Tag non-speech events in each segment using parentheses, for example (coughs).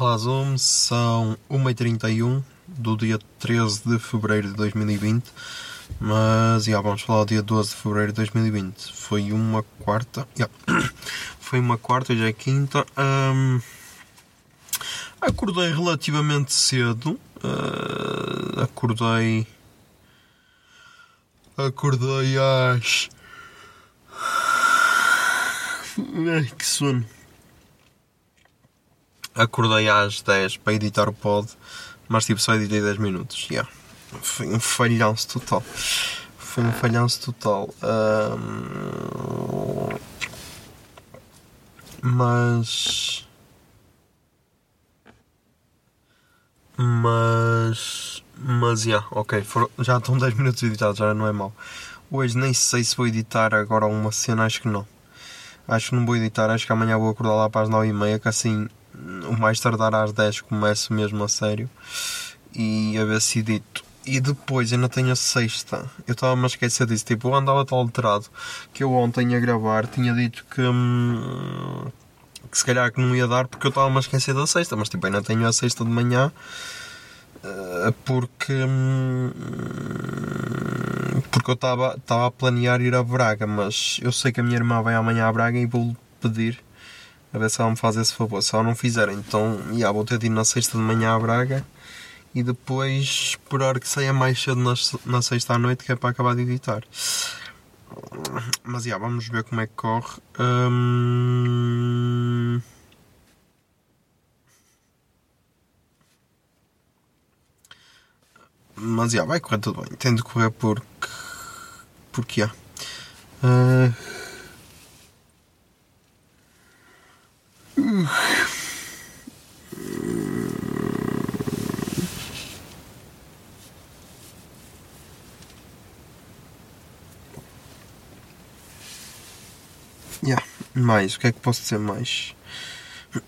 Olá Zoom, são 1h31 do dia 13 de Fevereiro de 2020 Mas, já, vamos falar do dia 12 de Fevereiro de 2020 Foi uma quarta, já. (coughs) Foi uma quarta, hoje é quinta Ahm, Acordei relativamente cedo ah, Acordei Acordei às... Ai, que sono acordei às 10 para editar o pod, mas tipo só editei 10 minutos. Yeah. Foi um falhanço total. Foi um falhanço total. Ahm, Mas. Mas. Mas, yeah, ok. já estão 10 minutos editados, já não é mau. Hoje nem sei se vou editar agora uma cena, acho que não. Acho que não vou editar, acho que amanhã vou acordar lá para as 9h30, que assim, o mais tardar às 10 começo mesmo a sério. E a ver se edito. E depois ainda tenho a sexta. Eu estava-me a esquecer disso. Tipo, eu andava tão alterado que eu ontem a gravar tinha dito que. hum, que se calhar que não ia dar porque eu estava-me a esquecer da sexta. Mas tipo, ainda tenho a sexta de manhã. eh, Porque. hum, Porque eu estava a planear ir a Braga. Mas eu sei que a minha irmã vai amanhã a Braga e vou-lhe pedir a ver se ela me faz esse favor. Se ela não fizer, então já, vou ter de ir na sexta de manhã a Braga e depois esperar que saia mais cedo na, na sexta à noite, que é para acabar de editar. Mas já, vamos ver como é que corre. Hum, Mas já, vai correr tudo bem. Tem de correr porque. Porque há. Ah, (coughs) Yeah. Mais, o que é que posso dizer mais?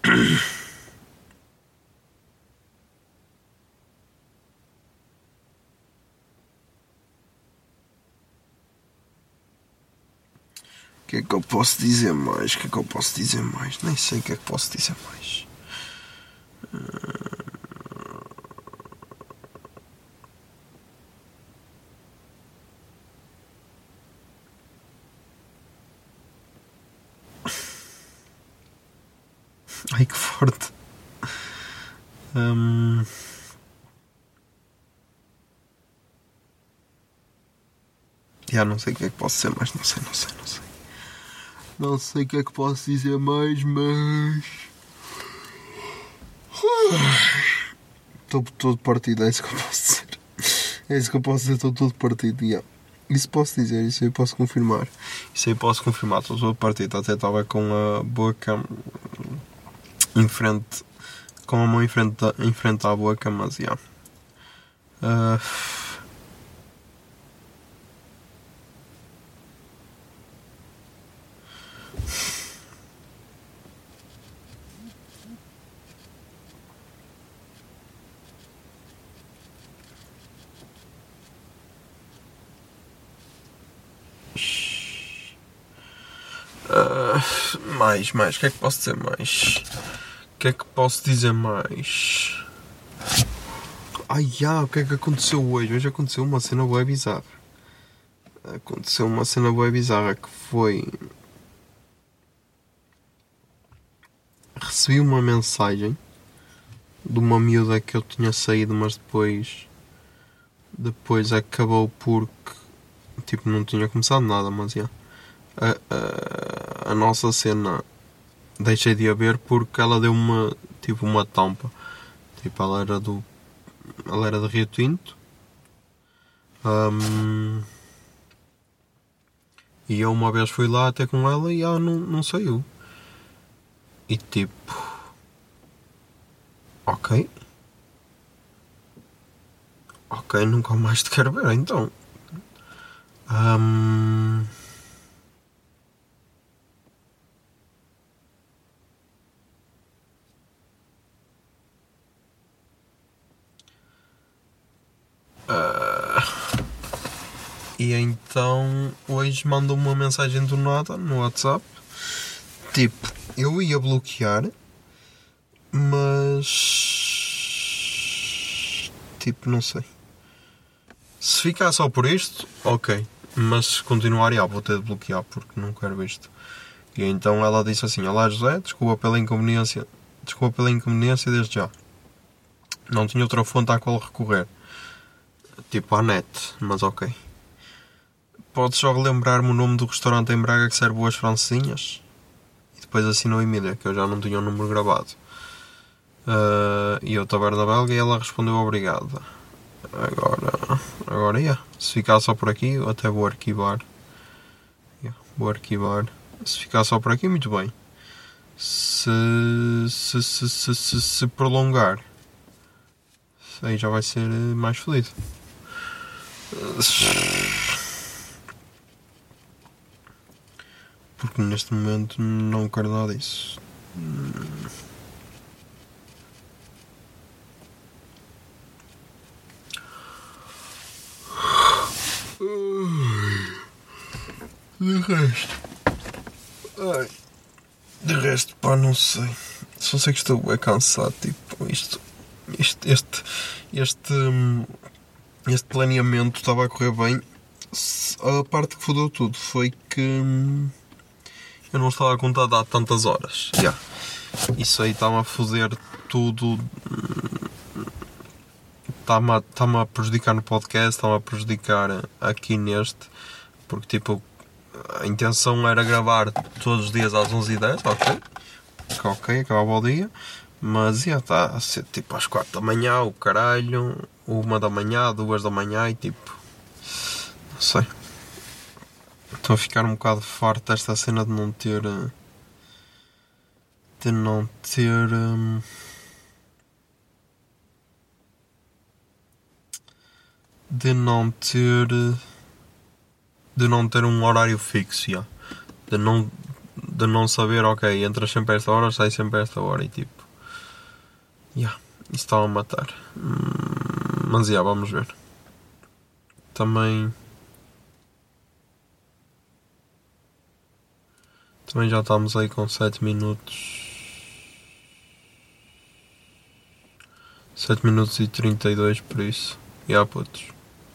(coughs) que é que eu posso dizer mais? O que é que eu posso dizer mais? Nem sei o que é que posso dizer mais. Ai que forte. Hum, Já não sei o que é que posso dizer mais, não sei, não sei, não sei. Não sei o que é que posso dizer mais, mas. Estou todo partido, é isso que eu posso dizer. É isso que eu posso dizer, estou todo partido. Yeah. Isso posso dizer, isso aí posso confirmar. Isso aí posso confirmar, estou todo partido. Até estava com a boca em frente, com a mão em frente, em frente à boca, mas já. Ah, Ah, mais, mais, o que é que posso dizer mais? O que é que posso dizer mais? Ai, já, o que é que aconteceu hoje? Hoje aconteceu uma cena web bizarra. Aconteceu uma cena web bizarra que foi. Recebi uma mensagem de uma miúda que eu tinha saído, mas depois. Depois acabou porque. Tipo, não tinha começado nada, mas já. A, a nossa cena deixei de a ver porque ela deu uma. Tipo, uma tampa. Tipo, ela era do. Ela era de Rio Tinto. Ahm, e eu uma vez fui lá até com ela e ela não, não saiu. E tipo. Ok. Ok, nunca mais te quero ver então. Ahm, E então hoje mandou-me uma mensagem do nada no WhatsApp. Tipo, eu ia bloquear, mas. Tipo, não sei. Se ficar só por isto, ok. Mas se continuar, já vou ter de bloquear porque não quero isto. E então ela disse assim: Olá José, desculpa pela inconveniência. Desculpa pela inconveniência desde já. Não tinha outra fonte à qual recorrer. Tipo a net, mas ok. Podes só relembrar-me o nome do restaurante em Braga que serve boas francesinhas? E depois assinou Emília, que eu já não tinha o número gravado. Ah, e eu taberna belga e ela respondeu obrigada. Agora, agora yeah. se ficar só por aqui, eu até vou arquivar. Yeah, vou arquivar. Se ficar só por aqui, muito bem. Se, se, se, se, se, se prolongar, aí já vai ser mais fodido. Porque neste momento não quero nada disso. De resto. Ai. De resto, pá, não sei. Só sei que estou bem cansado. Tipo, isto. Isto. Este. Este. hum, Este planeamento estava a correr bem. A parte que fodeu tudo foi que. Eu não estava a contar de há tantas horas. Já. Isso aí está-me a foder tudo. Está-me a, está-me a prejudicar no podcast, está-me a prejudicar aqui neste. Porque, tipo, a intenção era gravar todos os dias às 11h10, ok? Que Ok, acabava o dia. Mas já está a ser tipo às 4 da manhã, o caralho, uma da manhã, duas da manhã e tipo. Não sei. Estou a ficar um bocado farto desta cena de não ter. eh, De não ter. hum, De não ter. eh, De não ter um horário fixo, já. De não. De não saber, ok, entras sempre a esta hora, sai sempre a esta hora e tipo. Ya, isso estava a matar. Hum, mas já, vamos ver. Também. Também já estamos aí com 7 minutos. 7 minutos e 32 por isso. E há putos.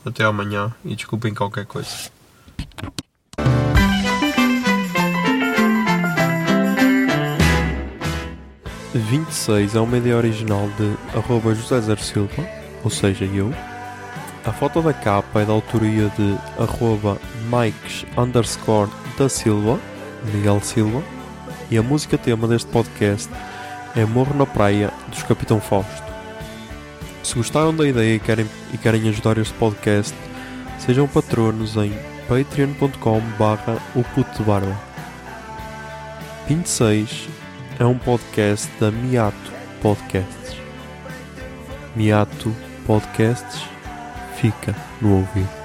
Até amanhã e desculpem qualquer coisa. e 26 é uma ideia original de arroba José Zer Silva, ou seja, eu. A foto da capa é da autoria de arroba Mikes underscore da Silva, Miguel Silva. E a música tema deste podcast é Morro na Praia, dos Capitão Fausto. Se gostaram da ideia e querem, e querem ajudar este podcast, sejam patronos em patreon.com barra o puto barba. 26 é um podcast da Miato Podcasts. Miato Podcasts fica no ouvido.